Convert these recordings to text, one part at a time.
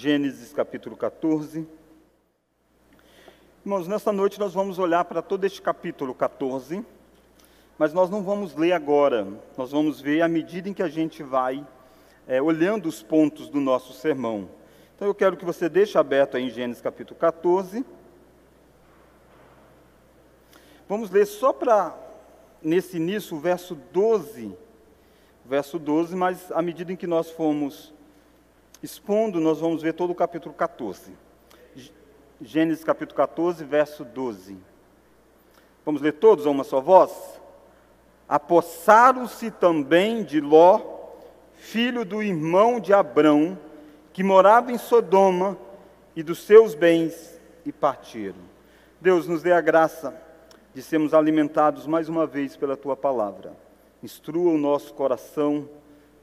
Gênesis capítulo 14. Irmãos, nesta noite nós vamos olhar para todo este capítulo 14, mas nós não vamos ler agora, nós vamos ver à medida em que a gente vai é, olhando os pontos do nosso sermão. Então eu quero que você deixe aberto aí em Gênesis capítulo 14. Vamos ler só para, nesse início, o verso 12. Verso 12, mas à medida em que nós formos expondo, nós vamos ver todo o capítulo 14. Gênesis capítulo 14, verso 12. Vamos ler todos a uma só voz? Apossaram-se também de Ló, filho do irmão de Abrão, que morava em Sodoma, e dos seus bens, e partiram. Deus nos dê a graça de sermos alimentados mais uma vez pela tua palavra. Instrua o nosso coração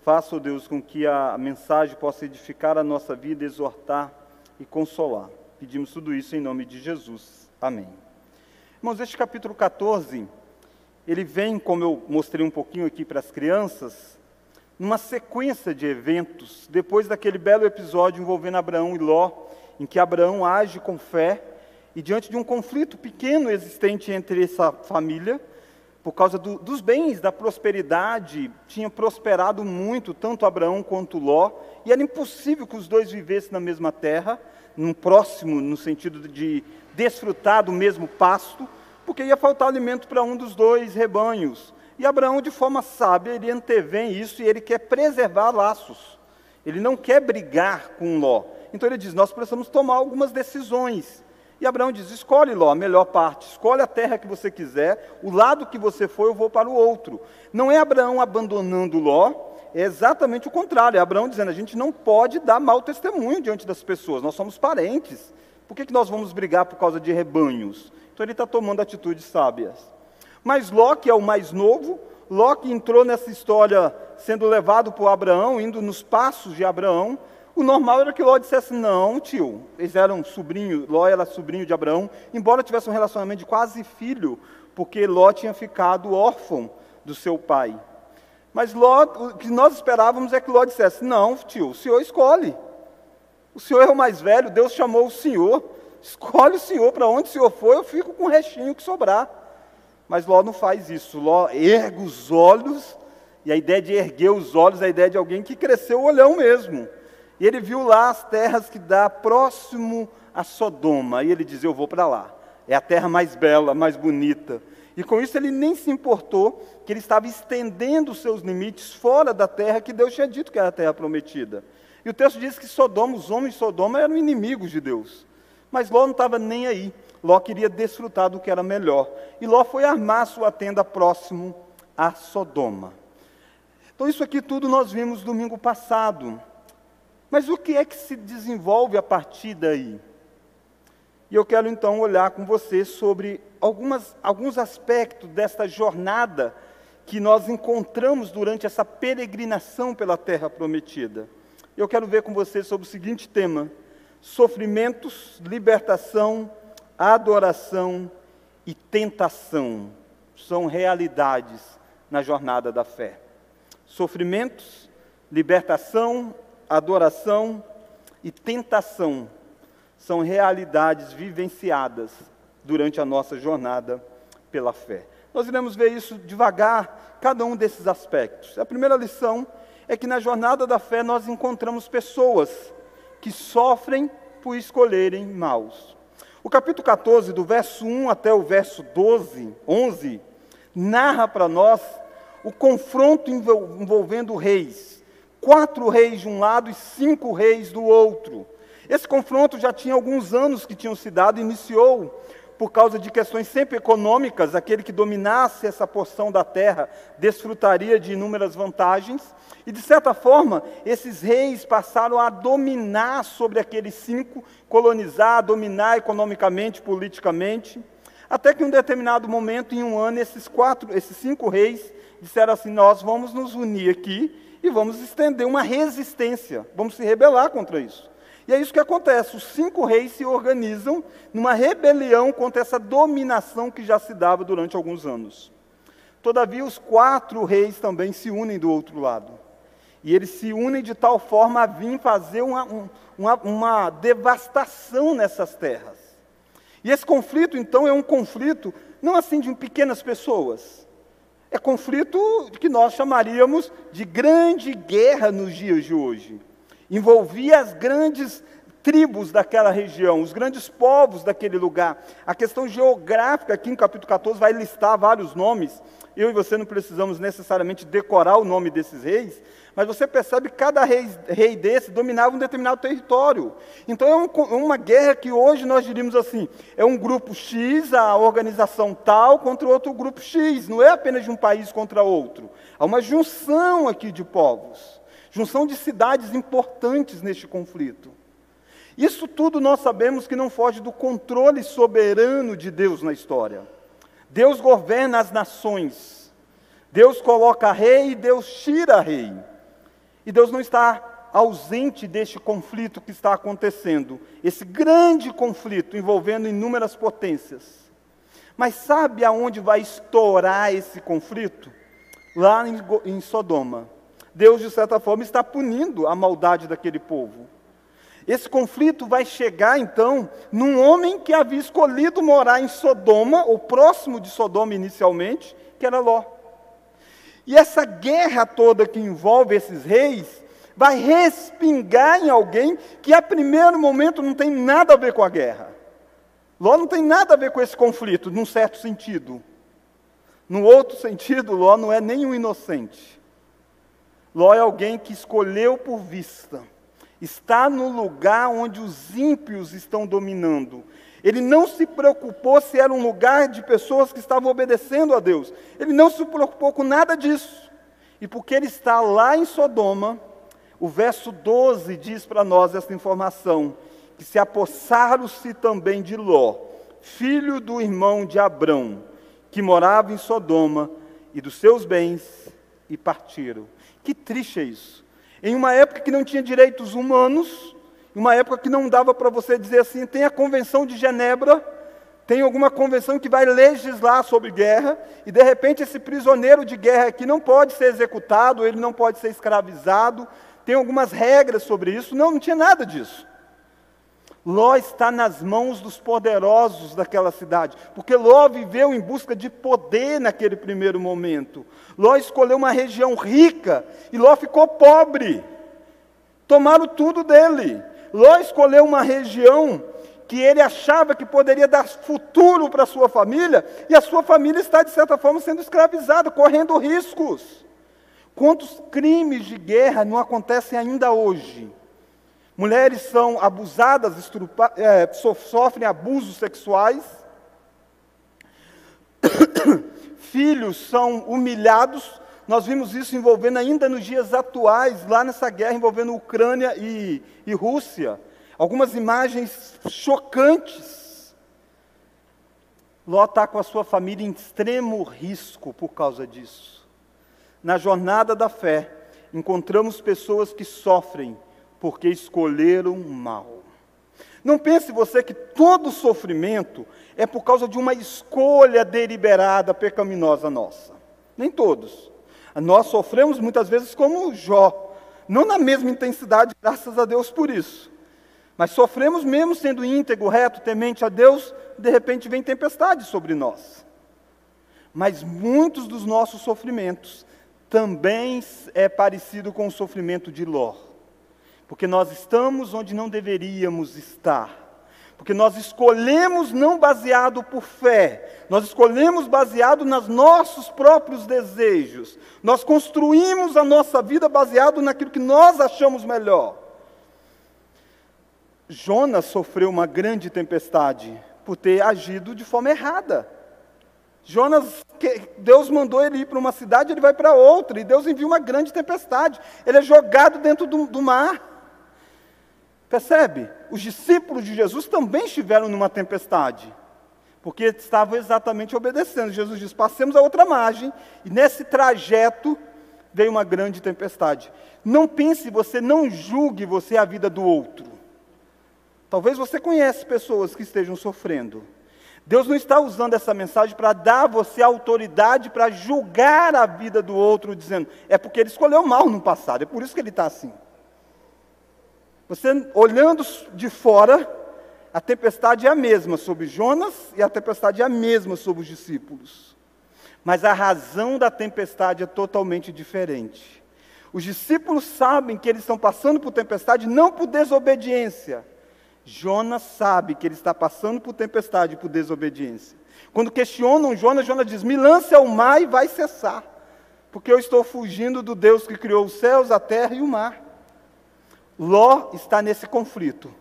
Faça, ó Deus, com que a mensagem possa edificar a nossa vida, exortar e consolar. Pedimos tudo isso em nome de Jesus. Amém. Irmãos, este capítulo 14, ele vem, como eu mostrei um pouquinho aqui para as crianças, numa sequência de eventos, depois daquele belo episódio envolvendo Abraão e Ló, em que Abraão age com fé, e diante de um conflito pequeno existente entre essa família, por causa do, dos bens, da prosperidade, tinha prosperado muito, tanto Abraão quanto Ló, e era impossível que os dois vivessem na mesma terra, num próximo, no sentido de desfrutar do mesmo pasto, porque ia faltar alimento para um dos dois rebanhos. E Abraão, de forma sábia, ele antevém isso e ele quer preservar laços. Ele não quer brigar com Ló. Então ele diz: Nós precisamos tomar algumas decisões. E Abraão diz: escolhe Ló, a melhor parte, escolhe a terra que você quiser, o lado que você for, eu vou para o outro. Não é Abraão abandonando Ló, é exatamente o contrário. É Abraão dizendo: a gente não pode dar mau testemunho diante das pessoas, nós somos parentes. Por que, que nós vamos brigar por causa de rebanhos? Então ele está tomando atitudes sábias. Mas Ló, que é o mais novo, Ló que entrou nessa história sendo levado por Abraão, indo nos passos de Abraão, o normal era que Ló dissesse, não, tio, eles eram sobrinho, Ló era sobrinho de Abraão, embora tivesse um relacionamento de quase filho, porque Ló tinha ficado órfão do seu pai. Mas Ló, o que nós esperávamos é que Ló dissesse, não, tio, o senhor escolhe. O senhor é o mais velho, Deus chamou o senhor, escolhe o senhor, para onde o senhor for, eu fico com o restinho que sobrar. Mas Ló não faz isso, Ló ergue os olhos, e a ideia de erguer os olhos é a ideia de alguém que cresceu o olhão mesmo. E ele viu lá as terras que dá próximo a Sodoma. E ele diz: Eu vou para lá. É a terra mais bela, mais bonita. E com isso ele nem se importou que ele estava estendendo os seus limites fora da terra que Deus tinha dito que era a terra prometida. E o texto diz que Sodoma, os homens de Sodoma eram inimigos de Deus. Mas Ló não estava nem aí. Ló queria desfrutar do que era melhor. E Ló foi armar sua tenda próximo a Sodoma. Então, isso aqui tudo nós vimos domingo passado. Mas o que é que se desenvolve a partir daí? E eu quero então olhar com você sobre algumas, alguns aspectos desta jornada que nós encontramos durante essa peregrinação pela terra prometida. Eu quero ver com você sobre o seguinte tema: sofrimentos, libertação, adoração e tentação são realidades na jornada da fé. Sofrimentos, libertação, adoração e tentação são realidades vivenciadas durante a nossa jornada pela fé. Nós iremos ver isso devagar, cada um desses aspectos. A primeira lição é que na jornada da fé nós encontramos pessoas que sofrem por escolherem maus. O capítulo 14, do verso 1 até o verso 12, 11, narra para nós o confronto envolvendo reis quatro reis de um lado e cinco reis do outro. Esse confronto já tinha alguns anos que tinham se dado, iniciou por causa de questões sempre econômicas, aquele que dominasse essa porção da terra desfrutaria de inúmeras vantagens, e de certa forma, esses reis passaram a dominar sobre aqueles cinco, colonizar, dominar economicamente, politicamente, até que em um determinado momento, em um ano, esses quatro, esses cinco reis disseram assim: Nós vamos nos unir aqui e vamos estender uma resistência, vamos se rebelar contra isso. E é isso que acontece: os cinco reis se organizam numa rebelião contra essa dominação que já se dava durante alguns anos. Todavia, os quatro reis também se unem do outro lado. E eles se unem de tal forma a vir fazer uma, uma, uma devastação nessas terras. E esse conflito, então, é um conflito não assim de pequenas pessoas. É conflito que nós chamaríamos de grande guerra nos dias de hoje. Envolvia as grandes tribos daquela região, os grandes povos daquele lugar. A questão geográfica, aqui no capítulo 14, vai listar vários nomes. Eu e você não precisamos necessariamente decorar o nome desses reis, mas você percebe que cada rei, rei desse dominava um determinado território. Então é um, uma guerra que hoje nós diríamos assim: é um grupo X, a organização tal, contra outro grupo X. Não é apenas de um país contra outro. Há uma junção aqui de povos, junção de cidades importantes neste conflito. Isso tudo nós sabemos que não foge do controle soberano de Deus na história. Deus governa as nações. Deus coloca rei e Deus tira rei. E Deus não está ausente deste conflito que está acontecendo, esse grande conflito envolvendo inúmeras potências. Mas sabe aonde vai estourar esse conflito? Lá em, Sodoma. Deus, de certa forma, está punindo a maldade daquele povo. Esse conflito vai chegar então num homem que havia escolhido morar em Sodoma, ou próximo de Sodoma inicialmente, que era Ló. E essa guerra toda que envolve esses reis vai respingar em alguém que a primeiro momento não tem nada a ver com a guerra. Ló não tem nada a ver com esse conflito, num certo sentido. No outro sentido, Ló não é nenhum inocente. Ló é alguém que escolheu por vista. Está no lugar onde os ímpios estão dominando. Ele não se preocupou se era um lugar de pessoas que estavam obedecendo a Deus. Ele não se preocupou com nada disso. E porque ele está lá em Sodoma, o verso 12 diz para nós essa informação: que se apossaram-se também de Ló, filho do irmão de Abrão, que morava em Sodoma, e dos seus bens, e partiram. Que triste é isso. Em uma época que não tinha direitos humanos, uma época que não dava para você dizer assim, tem a Convenção de Genebra, tem alguma convenção que vai legislar sobre guerra, e de repente esse prisioneiro de guerra aqui não pode ser executado, ele não pode ser escravizado, tem algumas regras sobre isso. Não, não tinha nada disso. Ló está nas mãos dos poderosos daquela cidade, porque Ló viveu em busca de poder naquele primeiro momento. Ló escolheu uma região rica e Ló ficou pobre. Tomaram tudo dele. Ló escolheu uma região que ele achava que poderia dar futuro para a sua família, e a sua família está, de certa forma, sendo escravizada, correndo riscos. Quantos crimes de guerra não acontecem ainda hoje? Mulheres são abusadas, é, sofrem abusos sexuais, filhos são humilhados nós vimos isso envolvendo ainda nos dias atuais, lá nessa guerra envolvendo Ucrânia e, e Rússia. Algumas imagens chocantes. Ló está com a sua família em extremo risco por causa disso. Na jornada da fé, encontramos pessoas que sofrem porque escolheram mal. Não pense você que todo sofrimento é por causa de uma escolha deliberada, pecaminosa nossa. Nem todos. Nós sofremos muitas vezes como Jó, não na mesma intensidade, graças a Deus por isso. Mas sofremos mesmo sendo íntegro, reto, temente a Deus, de repente vem tempestade sobre nós. Mas muitos dos nossos sofrimentos também é parecido com o sofrimento de Ló. Porque nós estamos onde não deveríamos estar. Porque nós escolhemos não baseado por fé, nós escolhemos baseado nos nossos próprios desejos. Nós construímos a nossa vida baseado naquilo que nós achamos melhor. Jonas sofreu uma grande tempestade por ter agido de forma errada. Jonas, Deus mandou ele ir para uma cidade, ele vai para outra, e Deus envia uma grande tempestade. Ele é jogado dentro do, do mar. Percebe? Os discípulos de Jesus também estiveram numa tempestade, porque estavam exatamente obedecendo. Jesus disse: passemos a outra margem, e nesse trajeto veio uma grande tempestade. Não pense, você não julgue você a vida do outro. Talvez você conhece pessoas que estejam sofrendo. Deus não está usando essa mensagem para dar a você autoridade para julgar a vida do outro, dizendo, é porque ele escolheu mal no passado, é por isso que ele está assim. Você olhando de fora, a tempestade é a mesma sobre Jonas e a tempestade é a mesma sobre os discípulos. Mas a razão da tempestade é totalmente diferente. Os discípulos sabem que eles estão passando por tempestade não por desobediência Jonas sabe que ele está passando por tempestade, por desobediência. Quando questionam Jonas, Jonas diz: Me lance ao mar e vai cessar, porque eu estou fugindo do Deus que criou os céus, a terra e o mar. Ló está nesse conflito.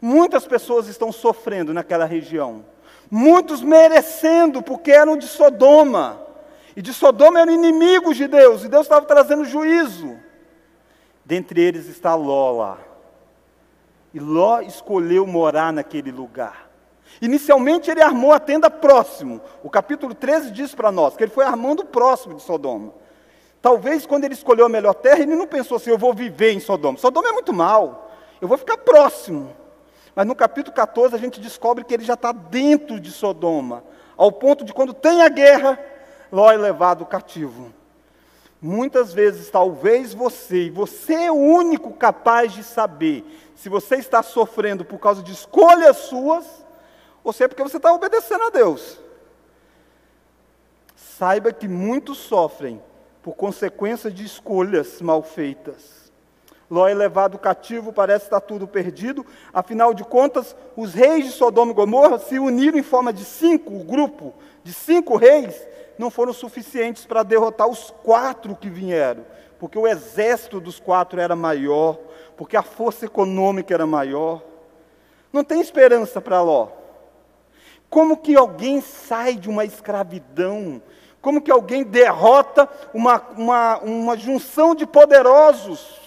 Muitas pessoas estão sofrendo naquela região, muitos merecendo, porque eram de Sodoma, e de Sodoma eram inimigos de Deus, e Deus estava trazendo juízo. Dentre eles está Ló lá. E Ló escolheu morar naquele lugar. Inicialmente ele armou a tenda próximo. O capítulo 13 diz para nós que ele foi armando próximo de Sodoma. Talvez quando ele escolheu a melhor terra, ele não pensou assim: eu vou viver em Sodoma. Sodoma é muito mal, eu vou ficar próximo. Mas no capítulo 14 a gente descobre que ele já está dentro de Sodoma, ao ponto de quando tem a guerra, Ló é levado cativo. Muitas vezes, talvez você, e você é o único capaz de saber se você está sofrendo por causa de escolhas suas, ou se é porque você está obedecendo a Deus. Saiba que muitos sofrem por consequência de escolhas mal feitas. Ló é levado cativo, parece estar tudo perdido. Afinal de contas, os reis de Sodoma e Gomorra se uniram em forma de cinco, o grupo de cinco reis, não foram suficientes para derrotar os quatro que vieram, porque o exército dos quatro era maior, porque a força econômica era maior. Não tem esperança para Ló. Como que alguém sai de uma escravidão? Como que alguém derrota uma, uma, uma junção de poderosos?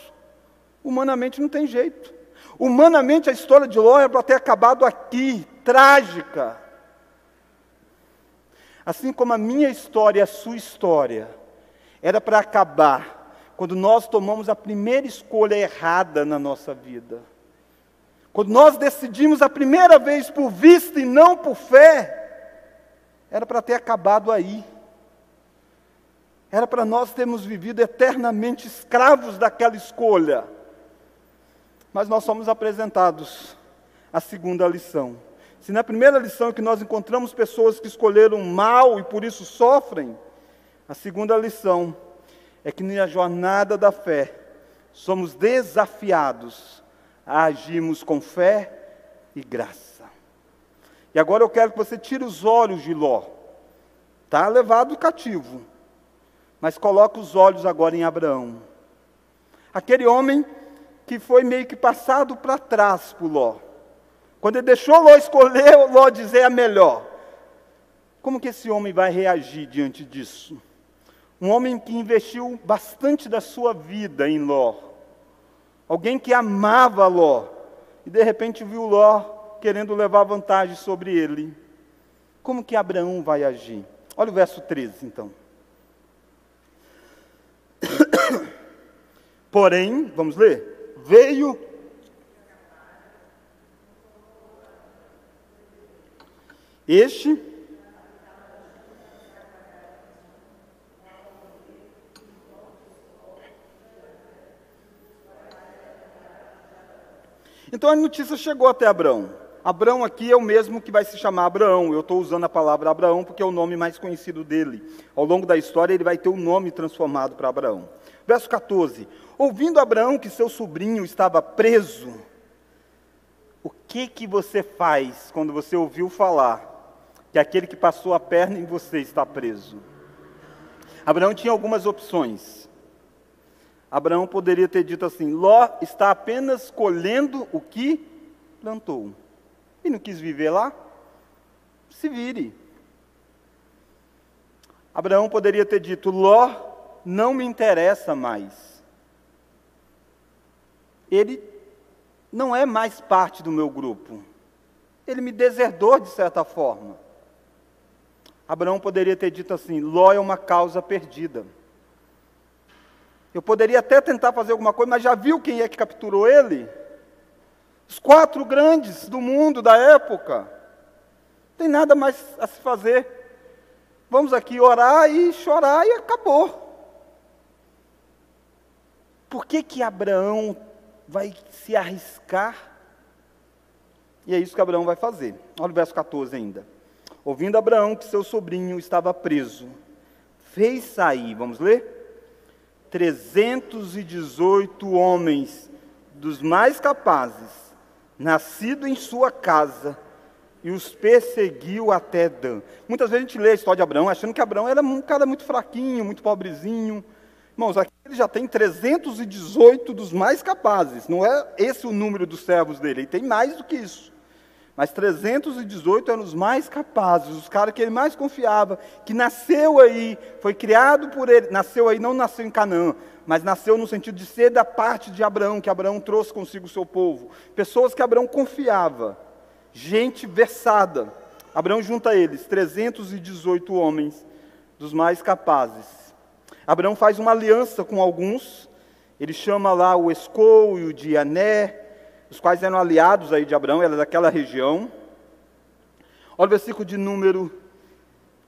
Humanamente não tem jeito. Humanamente a história de Ló é para ter acabado aqui, trágica. Assim como a minha história e a sua história era para acabar quando nós tomamos a primeira escolha errada na nossa vida. Quando nós decidimos a primeira vez por vista e não por fé, era para ter acabado aí. Era para nós termos vivido eternamente escravos daquela escolha. Mas nós somos apresentados a segunda lição. Se na primeira lição que nós encontramos pessoas que escolheram mal e por isso sofrem, a segunda lição é que na jornada da fé somos desafiados a agirmos com fé e graça. E agora eu quero que você tire os olhos de Ló. Está levado cativo. Mas coloque os olhos agora em Abraão. Aquele homem que foi meio que passado para trás por Ló. Quando ele deixou Ló escolher, Ló dizer a melhor. Como que esse homem vai reagir diante disso? Um homem que investiu bastante da sua vida em Ló. Alguém que amava Ló. E de repente viu Ló querendo levar vantagem sobre ele. Como que Abraão vai agir? Olha o verso 13, então. Porém, vamos ler? Veio este Então a notícia chegou até Abraão. Abraão aqui é o mesmo que vai se chamar Abraão. Eu estou usando a palavra Abraão porque é o nome mais conhecido dele. Ao longo da história, ele vai ter o um nome transformado para Abraão. Verso 14: Ouvindo Abraão que seu sobrinho estava preso, o que que você faz quando você ouviu falar que aquele que passou a perna em você está preso? Abraão tinha algumas opções. Abraão poderia ter dito assim: Ló está apenas colhendo o que plantou. E não quis viver lá? Se vire. Abraão poderia ter dito: Ló não me interessa mais. Ele não é mais parte do meu grupo. Ele me deserdou de certa forma. Abraão poderia ter dito assim: Ló é uma causa perdida. Eu poderia até tentar fazer alguma coisa, mas já viu quem é que capturou ele? Os quatro grandes do mundo da época. tem nada mais a se fazer. Vamos aqui orar e chorar e acabou. Por que que Abraão vai se arriscar? E é isso que Abraão vai fazer. Olha o verso 14 ainda. Ouvindo Abraão que seu sobrinho estava preso, fez sair, vamos ler? 318 homens dos mais capazes, nascido em sua casa, e os perseguiu até Dan. Muitas vezes a gente lê a história de Abraão achando que Abraão era um cara muito fraquinho, muito pobrezinho. Irmãos, aqui ele já tem 318 dos mais capazes. Não é esse o número dos servos dele, ele tem mais do que isso. Mas 318 eram os mais capazes, os caras que ele mais confiava, que nasceu aí, foi criado por ele, nasceu aí, não nasceu em Canaã, mas nasceu no sentido de ser da parte de Abraão, que Abraão trouxe consigo o seu povo. Pessoas que Abraão confiava gente versada. Abraão junta eles 318 homens dos mais capazes. Abraão faz uma aliança com alguns, ele chama lá o Escol e o Diané, os quais eram aliados aí de Abraão, era daquela região. Olha o versículo de número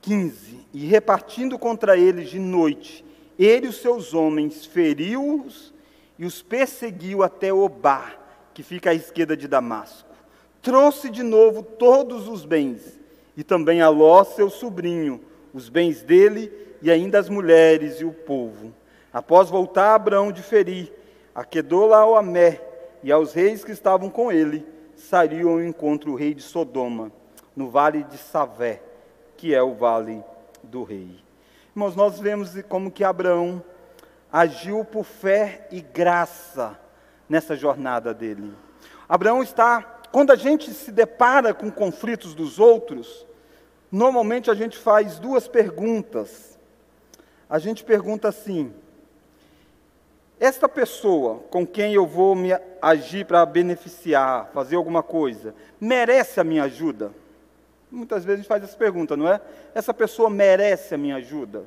15. E repartindo contra eles de noite, ele e os seus homens feriu-os e os perseguiu até Obá, que fica à esquerda de Damasco trouxe de novo todos os bens, e também a Ló, seu sobrinho, os bens dele e ainda as mulheres e o povo. Após voltar Abraão de ferir, a Amé e aos reis que estavam com ele, saiu ao encontro o rei de Sodoma, no vale de Savé, que é o vale do rei. Irmãos, nós vemos como que Abraão agiu por fé e graça nessa jornada dele. Abraão está quando a gente se depara com conflitos dos outros, normalmente a gente faz duas perguntas. A gente pergunta assim: esta pessoa com quem eu vou me agir para beneficiar, fazer alguma coisa, merece a minha ajuda? Muitas vezes a gente faz essa pergunta, não é? Essa pessoa merece a minha ajuda?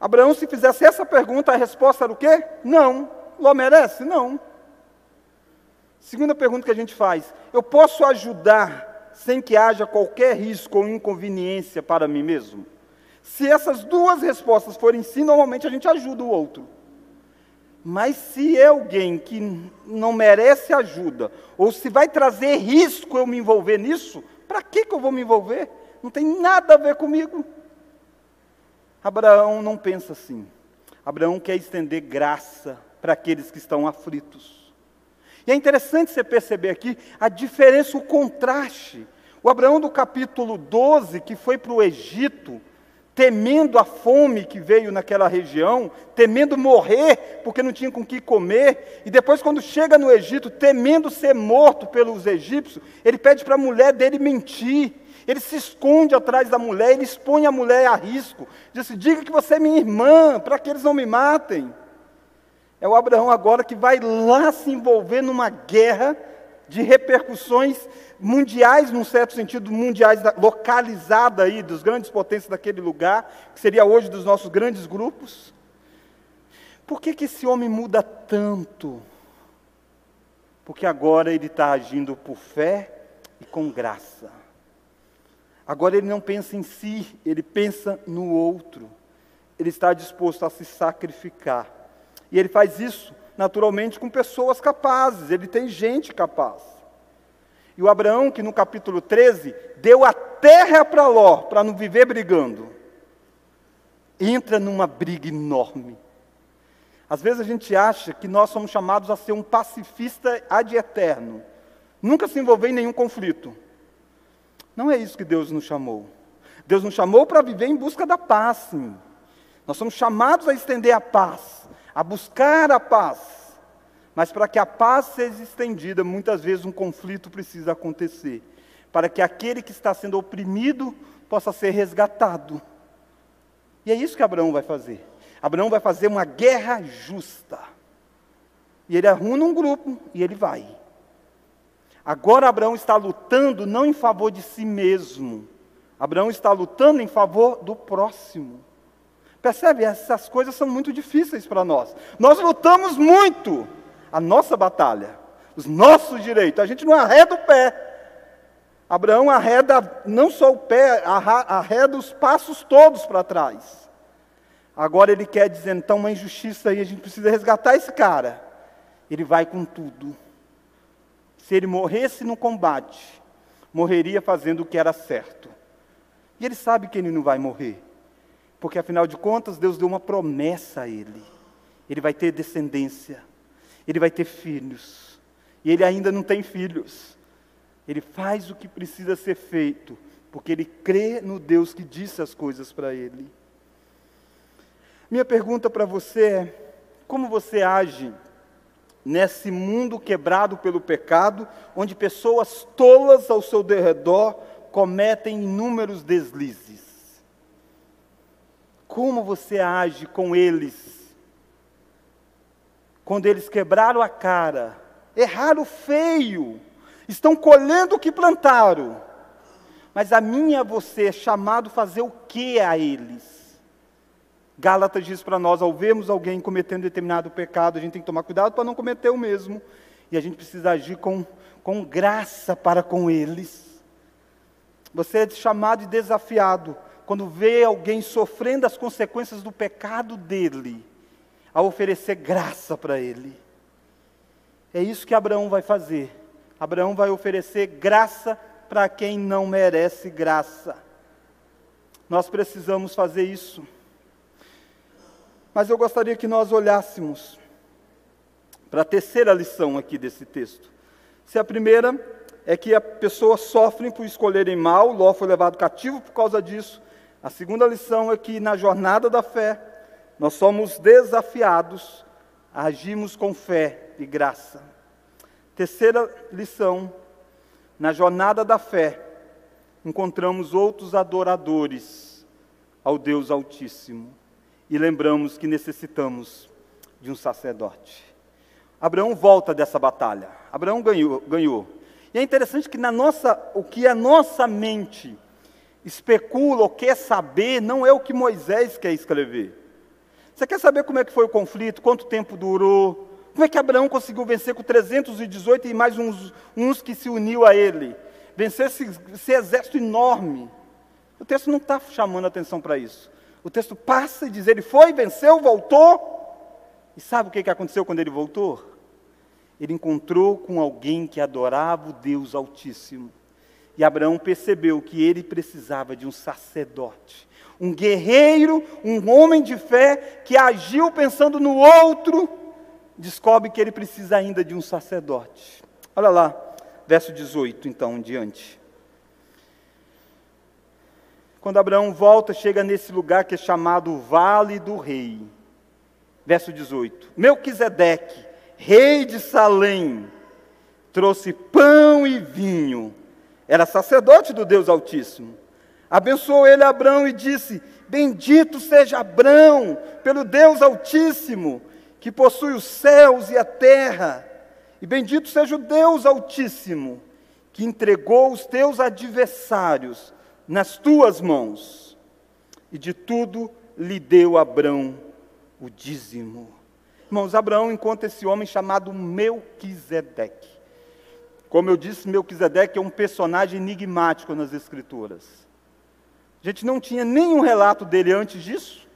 Abraão, se fizesse essa pergunta, a resposta era o quê? Não. Ló merece? Não. Segunda pergunta que a gente faz: eu posso ajudar sem que haja qualquer risco ou inconveniência para mim mesmo? Se essas duas respostas forem sim, normalmente a gente ajuda o outro. Mas se é alguém que não merece ajuda, ou se vai trazer risco eu me envolver nisso, para que, que eu vou me envolver? Não tem nada a ver comigo. Abraão não pensa assim. Abraão quer estender graça para aqueles que estão aflitos. E é interessante você perceber aqui a diferença, o contraste. O Abraão do capítulo 12, que foi para o Egito, temendo a fome que veio naquela região, temendo morrer porque não tinha com que comer, e depois, quando chega no Egito, temendo ser morto pelos egípcios, ele pede para a mulher dele mentir. Ele se esconde atrás da mulher, ele expõe a mulher a risco. Diz assim: diga que você é minha irmã, para que eles não me matem. É o Abraão agora que vai lá se envolver numa guerra de repercussões mundiais, num certo sentido, mundiais, localizada aí dos grandes potências daquele lugar, que seria hoje dos nossos grandes grupos. Por que, que esse homem muda tanto? Porque agora ele está agindo por fé e com graça. Agora ele não pensa em si, ele pensa no outro. Ele está disposto a se sacrificar e ele faz isso, naturalmente, com pessoas capazes, ele tem gente capaz. E o Abraão, que no capítulo 13, deu a terra para Ló, para não viver brigando, entra numa briga enorme. Às vezes a gente acha que nós somos chamados a ser um pacifista ad eterno, nunca se envolver em nenhum conflito. Não é isso que Deus nos chamou. Deus nos chamou para viver em busca da paz, sim. Nós somos chamados a estender a paz a buscar a paz. Mas para que a paz seja estendida, muitas vezes um conflito precisa acontecer, para que aquele que está sendo oprimido possa ser resgatado. E é isso que Abraão vai fazer. Abraão vai fazer uma guerra justa. E ele arruma um grupo e ele vai. Agora Abraão está lutando não em favor de si mesmo. Abraão está lutando em favor do próximo. Percebe? Essas coisas são muito difíceis para nós. Nós lutamos muito a nossa batalha, os nossos direitos. A gente não arreda o pé. Abraão arreda não só o pé, arreda os passos todos para trás. Agora ele quer dizer, então, uma injustiça aí, a gente precisa resgatar esse cara. Ele vai com tudo. Se ele morresse no combate, morreria fazendo o que era certo. E ele sabe que ele não vai morrer, porque afinal de contas Deus deu uma promessa a ele. Ele vai ter descendência, ele vai ter filhos, e ele ainda não tem filhos. Ele faz o que precisa ser feito, porque ele crê no Deus que disse as coisas para ele. Minha pergunta para você é: como você age nesse mundo quebrado pelo pecado, onde pessoas tolas ao seu redor cometem inúmeros deslizes? Como você age com eles? Quando eles quebraram a cara, erraram feio, estão colhendo o que plantaram. Mas a minha você é chamado fazer o que a eles? Gálatas diz para nós, ao vermos alguém cometendo determinado pecado, a gente tem que tomar cuidado para não cometer o mesmo. E a gente precisa agir com, com graça para com eles. Você é chamado e desafiado quando vê alguém sofrendo as consequências do pecado dele, a oferecer graça para ele. É isso que Abraão vai fazer. Abraão vai oferecer graça para quem não merece graça. Nós precisamos fazer isso. Mas eu gostaria que nós olhássemos para a terceira lição aqui desse texto. Se a primeira é que a pessoa sofre por escolherem mal, Ló foi levado cativo por causa disso. A segunda lição é que na jornada da fé, nós somos desafiados a agirmos com fé e graça. Terceira lição, na jornada da fé, encontramos outros adoradores ao Deus Altíssimo e lembramos que necessitamos de um sacerdote. Abraão volta dessa batalha. Abraão ganhou, ganhou. E é interessante que na nossa, o que a nossa mente especula ou quer saber não é o que Moisés quer escrever. Você quer saber como é que foi o conflito, quanto tempo durou, como é que Abraão conseguiu vencer com 318 e mais uns, uns que se uniu a ele? Vencer esse, esse exército enorme. O texto não está chamando atenção para isso. O texto passa e diz: ele foi, venceu, voltou. E sabe o que aconteceu quando ele voltou? Ele encontrou com alguém que adorava o Deus Altíssimo. E Abraão percebeu que ele precisava de um sacerdote, um guerreiro, um homem de fé que agiu pensando no outro descobre que ele precisa ainda de um sacerdote. Olha lá, verso 18, então, em diante. Quando Abraão volta, chega nesse lugar que é chamado Vale do Rei. Verso 18: Melquisedeque, rei de Salém, trouxe pão e vinho. Era sacerdote do Deus Altíssimo. Abençoou ele Abraão e disse: Bendito seja Abraão pelo Deus Altíssimo, que possui os céus e a terra, e bendito seja o Deus Altíssimo, que entregou os teus adversários nas tuas mãos, e de tudo lhe deu Abrão o dízimo. Irmãos, Abraão encontra esse homem chamado Melquisedeque. Como eu disse, Melquisedeque é um personagem enigmático nas Escrituras. A gente não tinha nenhum relato dele antes disso.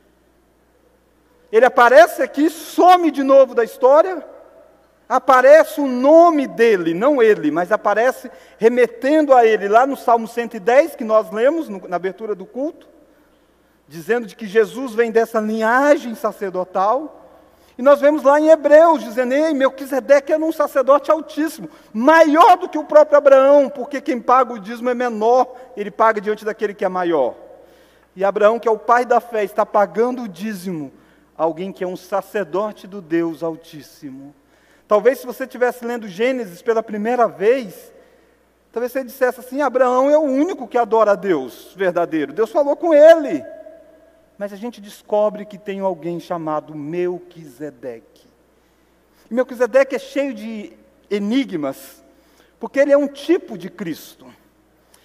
Ele aparece aqui, some de novo da história, aparece o nome dele, não ele, mas aparece remetendo a ele lá no Salmo 110, que nós lemos na abertura do culto, dizendo de que Jesus vem dessa linhagem sacerdotal. E nós vemos lá em Hebreus, dizendo, ei, Melquisedeque era um sacerdote altíssimo, maior do que o próprio Abraão, porque quem paga o dízimo é menor, ele paga diante daquele que é maior. E Abraão, que é o pai da fé, está pagando o dízimo alguém que é um sacerdote do Deus Altíssimo. Talvez se você estivesse lendo Gênesis pela primeira vez, talvez você dissesse assim: Abraão é o único que adora a Deus verdadeiro. Deus falou com ele. Mas a gente descobre que tem alguém chamado Melquisedeque. E Melquisedeque é cheio de enigmas, porque ele é um tipo de Cristo.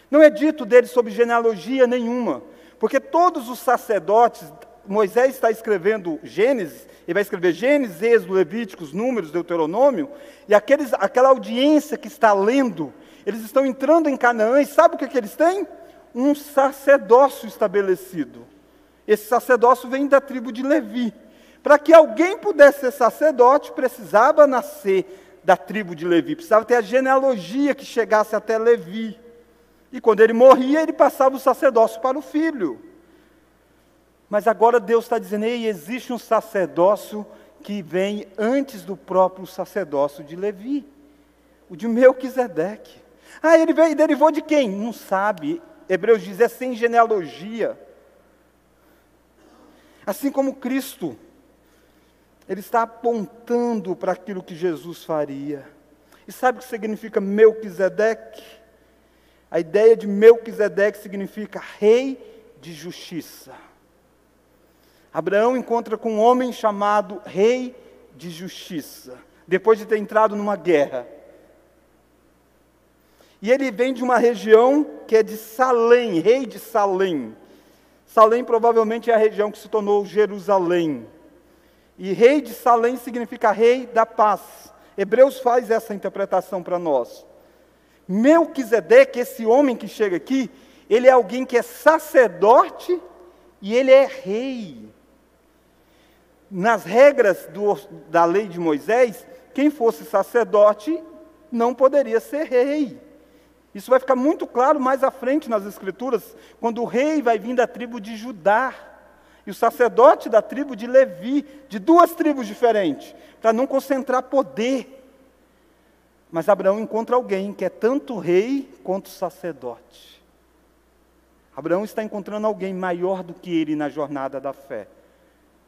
Não é dito dele sobre genealogia nenhuma, porque todos os sacerdotes Moisés está escrevendo Gênesis, ele vai escrever Gênesis, Êxodo, Levíticos, Números, Deuteronômio, e aqueles, aquela audiência que está lendo, Eles estão entrando em Canaã e sabe o que, que eles têm? Um sacerdócio estabelecido. Esse sacerdócio vem da tribo de Levi. Para que alguém pudesse ser sacerdote, precisava nascer da tribo de Levi, precisava ter a genealogia que chegasse até Levi. E quando ele morria, ele passava o sacerdócio para o filho. Mas agora Deus está dizendo: ei, existe um sacerdócio que vem antes do próprio sacerdócio de Levi, o de Melquisedeque. Ah, ele veio e derivou de quem? Não sabe. Hebreus diz: é sem genealogia. Assim como Cristo, ele está apontando para aquilo que Jesus faria. E sabe o que significa Melquisedeque? A ideia de Melquisedeque significa rei de justiça. Abraão encontra com um homem chamado rei de justiça, depois de ter entrado numa guerra. E ele vem de uma região que é de Salém, rei de Salém. Salém provavelmente é a região que se tornou Jerusalém. E rei de Salém significa rei da paz. Hebreus faz essa interpretação para nós. Melquisedeque, esse homem que chega aqui, ele é alguém que é sacerdote e ele é rei. Nas regras do, da lei de Moisés, quem fosse sacerdote não poderia ser rei. Isso vai ficar muito claro mais à frente nas Escrituras, quando o rei vai vir da tribo de Judá e o sacerdote da tribo de Levi, de duas tribos diferentes, para não concentrar poder. Mas Abraão encontra alguém que é tanto rei quanto sacerdote. Abraão está encontrando alguém maior do que ele na jornada da fé.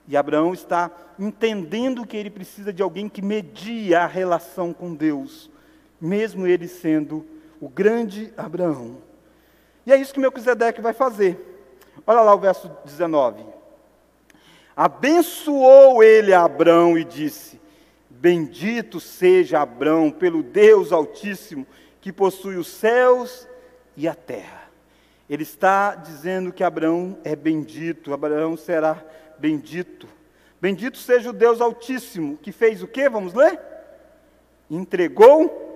E Abraão está entendendo que ele precisa de alguém que media a relação com Deus, mesmo ele sendo o grande Abraão. E é isso que Melquisedeque vai fazer. Olha lá o verso 19. Abençoou ele Abraão e disse: Bendito seja Abraão pelo Deus Altíssimo, que possui os céus e a terra. Ele está dizendo que Abraão é bendito, Abraão será bendito. Bendito seja o Deus Altíssimo, que fez o que? Vamos ler? Entregou.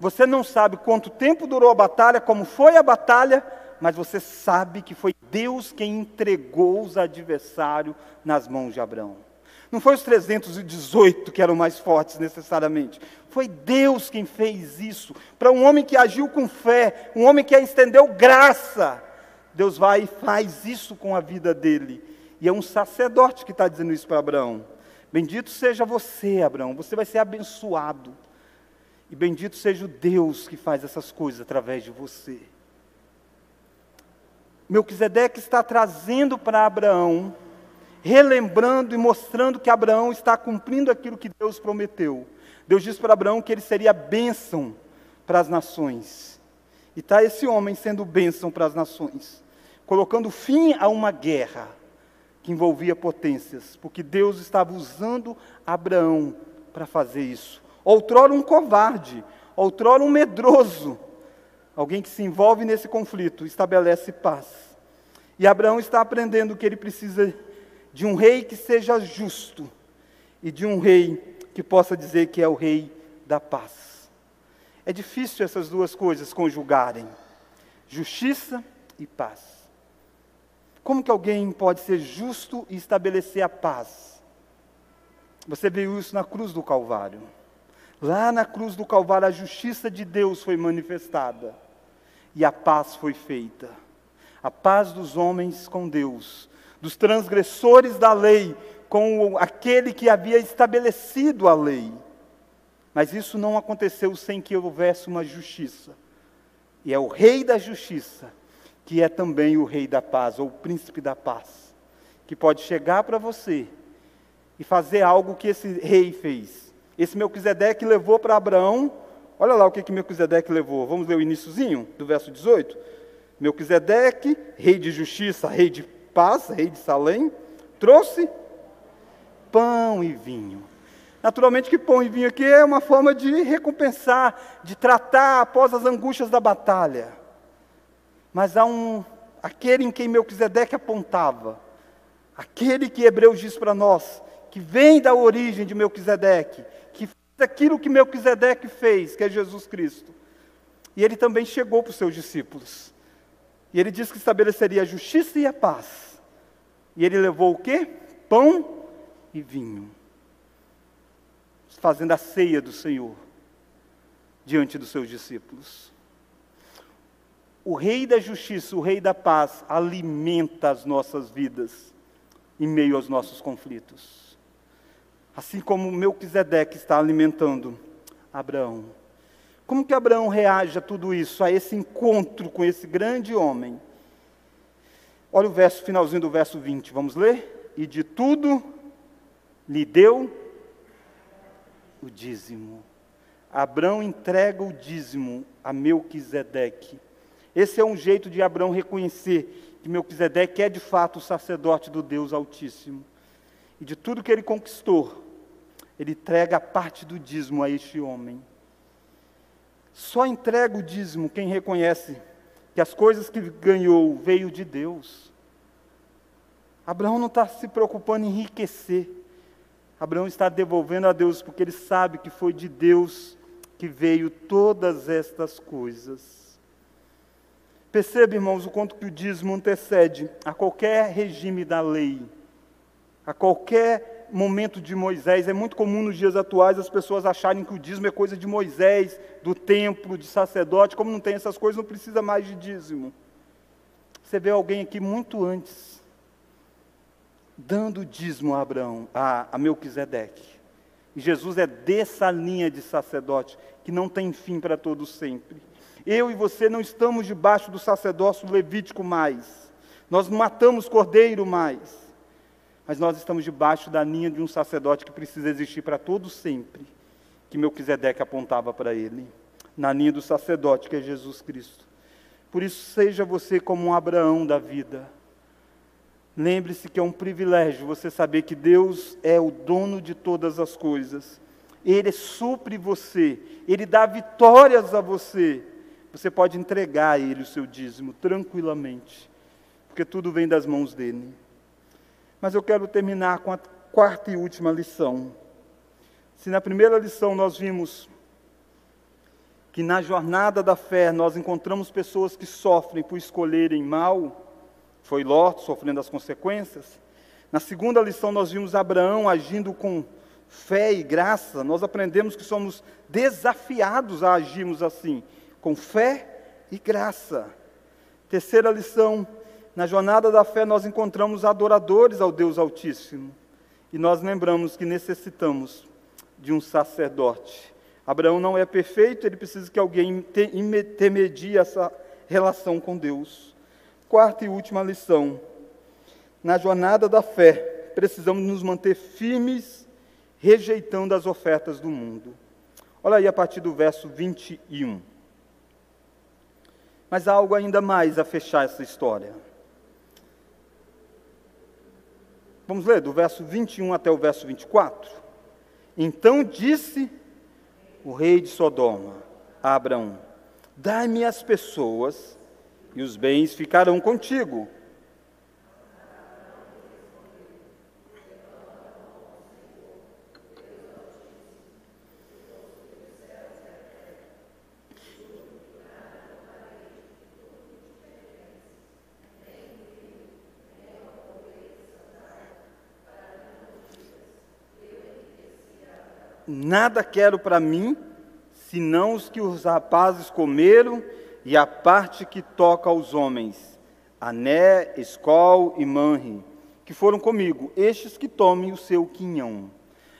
Você não sabe quanto tempo durou a batalha, como foi a batalha, mas você sabe que foi Deus quem entregou os adversários nas mãos de Abraão. Não foi os 318 que eram mais fortes necessariamente. Foi Deus quem fez isso. Para um homem que agiu com fé, um homem que estendeu graça. Deus vai e faz isso com a vida dele. E é um sacerdote que está dizendo isso para Abraão. Bendito seja você, Abraão, você vai ser abençoado. E bendito seja o Deus que faz essas coisas através de você. Melquisedeque está trazendo para Abraão relembrando e mostrando que Abraão está cumprindo aquilo que Deus prometeu. Deus disse para Abraão que ele seria bênção para as nações. E está esse homem sendo bênção para as nações, colocando fim a uma guerra que envolvia potências, porque Deus estava usando Abraão para fazer isso. Outrora um covarde, outrora um medroso, alguém que se envolve nesse conflito, estabelece paz. E Abraão está aprendendo que ele precisa de um rei que seja justo e de um rei que possa dizer que é o rei da paz. É difícil essas duas coisas conjugarem: justiça e paz. Como que alguém pode ser justo e estabelecer a paz? Você viu isso na cruz do Calvário. Lá na cruz do Calvário, a justiça de Deus foi manifestada e a paz foi feita. A paz dos homens com Deus dos transgressores da lei com aquele que havia estabelecido a lei. Mas isso não aconteceu sem que houvesse uma justiça. E é o Rei da Justiça, que é também o Rei da Paz, ou o Príncipe da Paz, que pode chegar para você e fazer algo que esse rei fez. Esse Melquisedeque levou para Abraão, olha lá o que, que Melquisedeque levou. Vamos ler o iníciozinho do verso 18? Melquisedeque, rei de justiça, rei de paz, rei de Salém, trouxe pão e vinho. Naturalmente que pão e vinho aqui é uma forma de recompensar, de tratar após as angústias da batalha. Mas há um aquele em quem Melquisedeque apontava, aquele que Hebreus diz para nós, que vem da origem de Melquisedeque, que daquilo que Melquisedeque fez, que é Jesus Cristo. E ele também chegou para os seus discípulos. E ele disse que estabeleceria a justiça e a paz. E ele levou o quê? Pão e vinho. Fazendo a ceia do Senhor diante dos seus discípulos. O Rei da Justiça, o Rei da Paz, alimenta as nossas vidas em meio aos nossos conflitos. Assim como Melquisedeque está alimentando Abraão. Como que Abraão reage a tudo isso, a esse encontro com esse grande homem? Olha o verso, finalzinho do verso 20, vamos ler? E de tudo lhe deu o dízimo. Abraão entrega o dízimo a Melquisedeque. Esse é um jeito de Abraão reconhecer que Melquisedeque é de fato o sacerdote do Deus Altíssimo. E de tudo que ele conquistou, ele entrega parte do dízimo a este homem. Só entrega o dízimo quem reconhece que as coisas que ganhou veio de Deus. Abraão não está se preocupando em enriquecer. Abraão está devolvendo a Deus porque ele sabe que foi de Deus que veio todas estas coisas. Perceba, irmãos, o quanto que o dízimo antecede a qualquer regime da lei, a qualquer momento de Moisés. É muito comum nos dias atuais as pessoas acharem que o dízimo é coisa de Moisés, do templo, de sacerdote. Como não tem essas coisas, não precisa mais de dízimo. Você vê alguém aqui muito antes, dando dízimo a Abraão, a, a Melquisedeque. E Jesus é dessa linha de sacerdote que não tem fim para todos sempre. Eu e você não estamos debaixo do sacerdócio levítico mais. Nós não matamos cordeiro mais. Mas nós estamos debaixo da linha de um sacerdote que precisa existir para todo sempre, que Melquisedeque apontava para ele, na linha do sacerdote que é Jesus Cristo. Por isso, seja você como um Abraão da vida. Lembre-se que é um privilégio você saber que Deus é o dono de todas as coisas. Ele supre você, Ele dá vitórias a você. Você pode entregar a Ele o seu dízimo tranquilamente, porque tudo vem das mãos dele. Mas eu quero terminar com a quarta e última lição. Se na primeira lição nós vimos que na jornada da fé nós encontramos pessoas que sofrem por escolherem mal, foi Ló sofrendo as consequências. Na segunda lição nós vimos Abraão agindo com fé e graça, nós aprendemos que somos desafiados a agirmos assim com fé e graça. Terceira lição: na jornada da fé nós encontramos adoradores ao Deus Altíssimo e nós lembramos que necessitamos de um sacerdote. Abraão não é perfeito, ele precisa que alguém intermedie essa relação com Deus. Quarta e última lição: na jornada da fé, precisamos nos manter firmes, rejeitando as ofertas do mundo. Olha aí a partir do verso 21. Mas há algo ainda mais a fechar essa história. Vamos ler do verso 21 até o verso 24. Então disse o rei de Sodoma a Abraão: Dai-me as pessoas, e os bens ficarão contigo. Nada quero para mim, senão os que os rapazes comeram e a parte que toca aos homens, Ané, Escol e Manri, que foram comigo, estes que tomem o seu quinhão.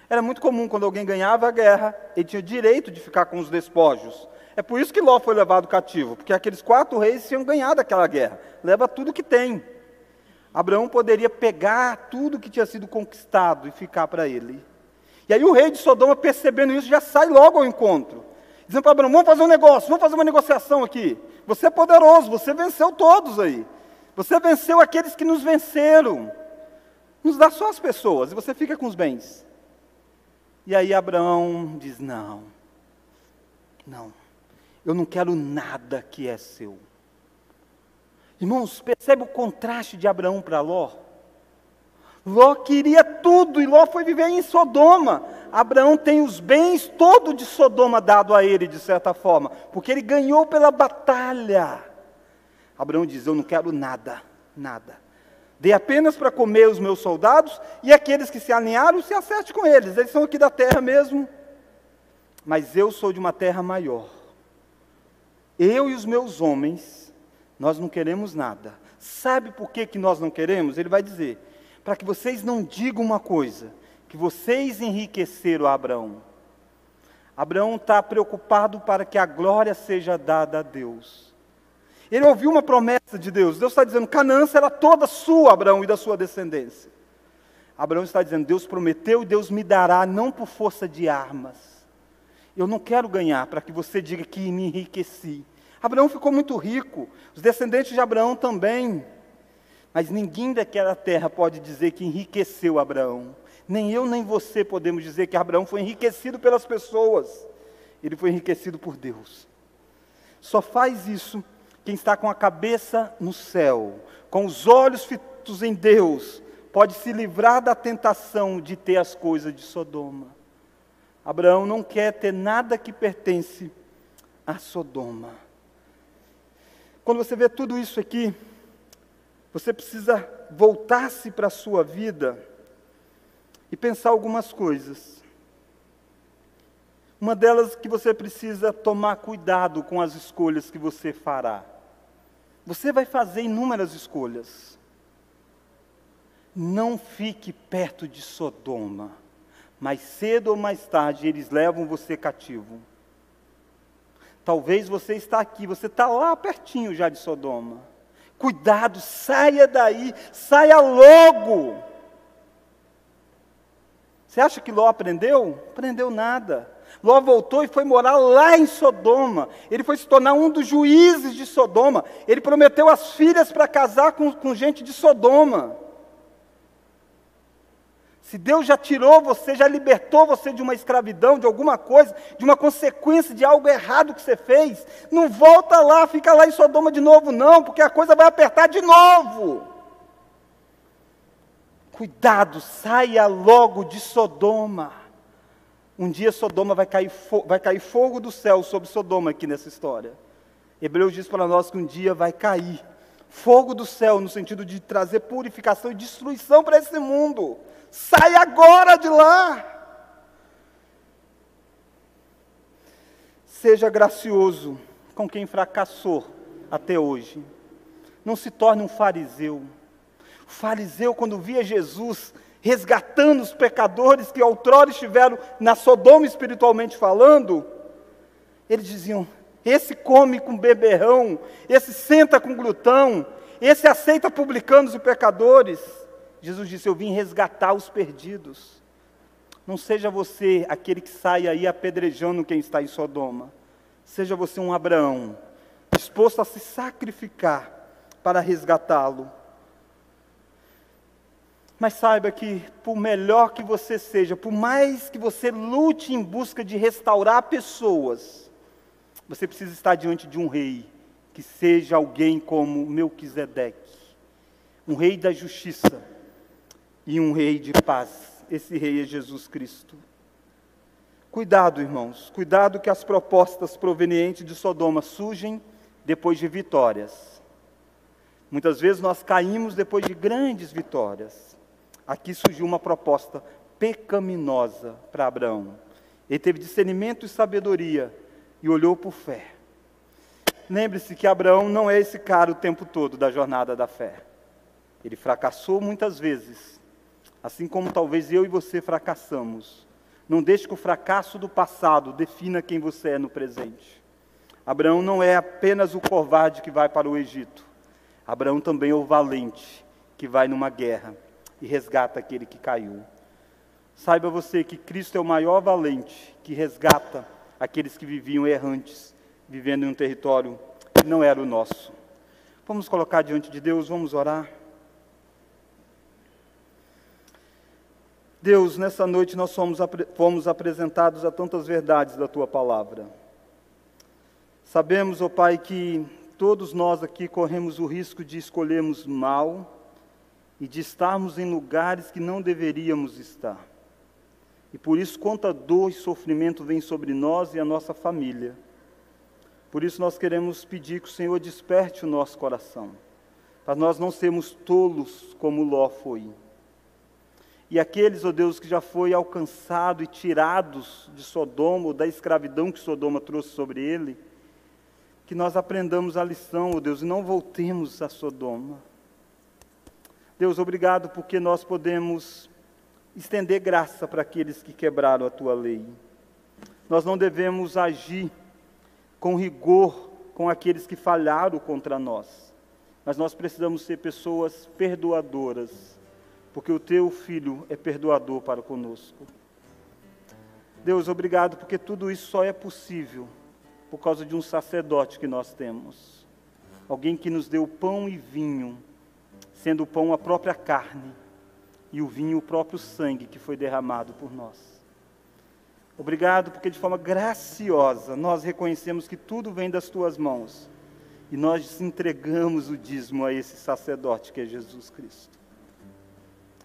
Era muito comum quando alguém ganhava a guerra, ele tinha direito de ficar com os despojos. É por isso que Ló foi levado cativo, porque aqueles quatro reis tinham ganhado aquela guerra. Leva tudo que tem. Abraão poderia pegar tudo que tinha sido conquistado e ficar para ele. E aí o rei de Sodoma, percebendo isso, já sai logo ao encontro. Dizendo para Abraão, vamos fazer um negócio, vamos fazer uma negociação aqui. Você é poderoso, você venceu todos aí. Você venceu aqueles que nos venceram. Nos dá só as pessoas e você fica com os bens. E aí Abraão diz: Não, não, eu não quero nada que é seu. Irmãos, percebe o contraste de Abraão para Ló? Ló queria tudo e Ló foi viver em Sodoma. Abraão tem os bens todo de Sodoma dado a ele, de certa forma, porque ele ganhou pela batalha. Abraão diz: Eu não quero nada, nada. Dei apenas para comer os meus soldados e aqueles que se alinharam, se acerte com eles. Eles são aqui da terra mesmo. Mas eu sou de uma terra maior. Eu e os meus homens, nós não queremos nada. Sabe por que, que nós não queremos? Ele vai dizer: para que vocês não digam uma coisa, que vocês enriqueceram Abraão. Abraão está preocupado para que a glória seja dada a Deus. Ele ouviu uma promessa de Deus. Deus está dizendo: Canaã será toda sua, Abraão, e da sua descendência. Abraão está dizendo: Deus prometeu e Deus me dará, não por força de armas. Eu não quero ganhar para que você diga que me enriqueci. Abraão ficou muito rico, os descendentes de Abraão também. Mas ninguém daquela terra pode dizer que enriqueceu Abraão. Nem eu, nem você podemos dizer que Abraão foi enriquecido pelas pessoas. Ele foi enriquecido por Deus. Só faz isso quem está com a cabeça no céu, com os olhos fitos em Deus, pode se livrar da tentação de ter as coisas de Sodoma. Abraão não quer ter nada que pertence a Sodoma. Quando você vê tudo isso aqui, você precisa voltar-se para a sua vida e pensar algumas coisas. Uma delas que você precisa tomar cuidado com as escolhas que você fará. Você vai fazer inúmeras escolhas. Não fique perto de Sodoma. Mais cedo ou mais tarde eles levam você cativo. Talvez você está aqui, você está lá pertinho já de Sodoma. Cuidado, saia daí, saia logo. Você acha que Ló aprendeu? Aprendeu nada. Ló voltou e foi morar lá em Sodoma. Ele foi se tornar um dos juízes de Sodoma. Ele prometeu as filhas para casar com, com gente de Sodoma. Se Deus já tirou você, já libertou você de uma escravidão, de alguma coisa, de uma consequência de algo errado que você fez, não volta lá, fica lá em Sodoma de novo, não, porque a coisa vai apertar de novo. Cuidado, saia logo de Sodoma. Um dia Sodoma vai cair, vai cair fogo do céu sobre Sodoma aqui nessa história. Hebreus diz para nós que um dia vai cair fogo do céu no sentido de trazer purificação e destruição para esse mundo. Sai agora de lá! Seja gracioso com quem fracassou até hoje. Não se torne um fariseu. O fariseu, quando via Jesus, resgatando os pecadores que outrora estiveram na Sodoma espiritualmente falando, eles diziam: esse come com beberrão, esse senta com glutão, esse aceita publicanos e pecadores. Jesus disse: Eu vim resgatar os perdidos. Não seja você aquele que sai aí apedrejando quem está em Sodoma. Seja você um Abraão, disposto a se sacrificar para resgatá-lo. Mas saiba que, por melhor que você seja, por mais que você lute em busca de restaurar pessoas, você precisa estar diante de um rei, que seja alguém como Melquisedeque, um rei da justiça e um rei de paz. Esse rei é Jesus Cristo. Cuidado, irmãos, cuidado que as propostas provenientes de Sodoma surgem depois de vitórias. Muitas vezes nós caímos depois de grandes vitórias. Aqui surgiu uma proposta pecaminosa para Abraão. Ele teve discernimento e sabedoria e olhou por fé. Lembre-se que Abraão não é esse cara o tempo todo da jornada da fé. Ele fracassou muitas vezes, assim como talvez eu e você fracassamos. Não deixe que o fracasso do passado defina quem você é no presente. Abraão não é apenas o covarde que vai para o Egito. Abraão também é o valente que vai numa guerra e resgata aquele que caiu. Saiba você que Cristo é o maior valente que resgata aqueles que viviam errantes, vivendo em um território que não era o nosso. Vamos colocar diante de Deus, vamos orar. Deus, nessa noite nós fomos, fomos apresentados a tantas verdades da tua palavra. Sabemos, ó oh Pai, que todos nós aqui corremos o risco de escolhermos mal e de estarmos em lugares que não deveríamos estar. E por isso, quanta dor e sofrimento vem sobre nós e a nossa família. Por isso, nós queremos pedir que o Senhor desperte o nosso coração, para nós não sermos tolos como Ló foi. E aqueles, ó oh Deus, que já foi alcançado e tirados de Sodoma, ou da escravidão que Sodoma trouxe sobre ele, que nós aprendamos a lição, ó oh Deus, e não voltemos a Sodoma. Deus, obrigado porque nós podemos estender graça para aqueles que quebraram a tua lei. Nós não devemos agir com rigor com aqueles que falharam contra nós, mas nós precisamos ser pessoas perdoadoras porque o teu filho é perdoador para conosco. Deus, obrigado, porque tudo isso só é possível por causa de um sacerdote que nós temos. Alguém que nos deu pão e vinho, sendo o pão a própria carne e o vinho o próprio sangue que foi derramado por nós. Obrigado, porque de forma graciosa nós reconhecemos que tudo vem das tuas mãos e nós entregamos o dízimo a esse sacerdote que é Jesus Cristo.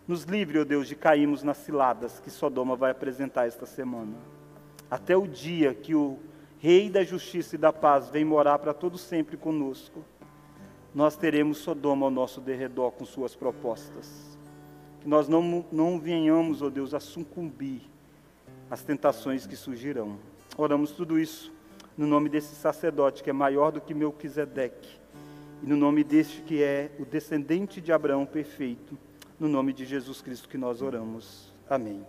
Nos livre, ó oh Deus, de cairmos nas ciladas que Sodoma vai apresentar esta semana. Até o dia que o Rei da Justiça e da Paz vem morar para todo sempre conosco, nós teremos Sodoma ao nosso derredor com suas propostas que nós não, não venhamos, ó oh Deus, a sucumbir às tentações que surgirão. Oramos tudo isso no nome desse sacerdote que é maior do que Melquisedeque, e no nome deste que é o descendente de Abraão perfeito, no nome de Jesus Cristo que nós oramos. Amém.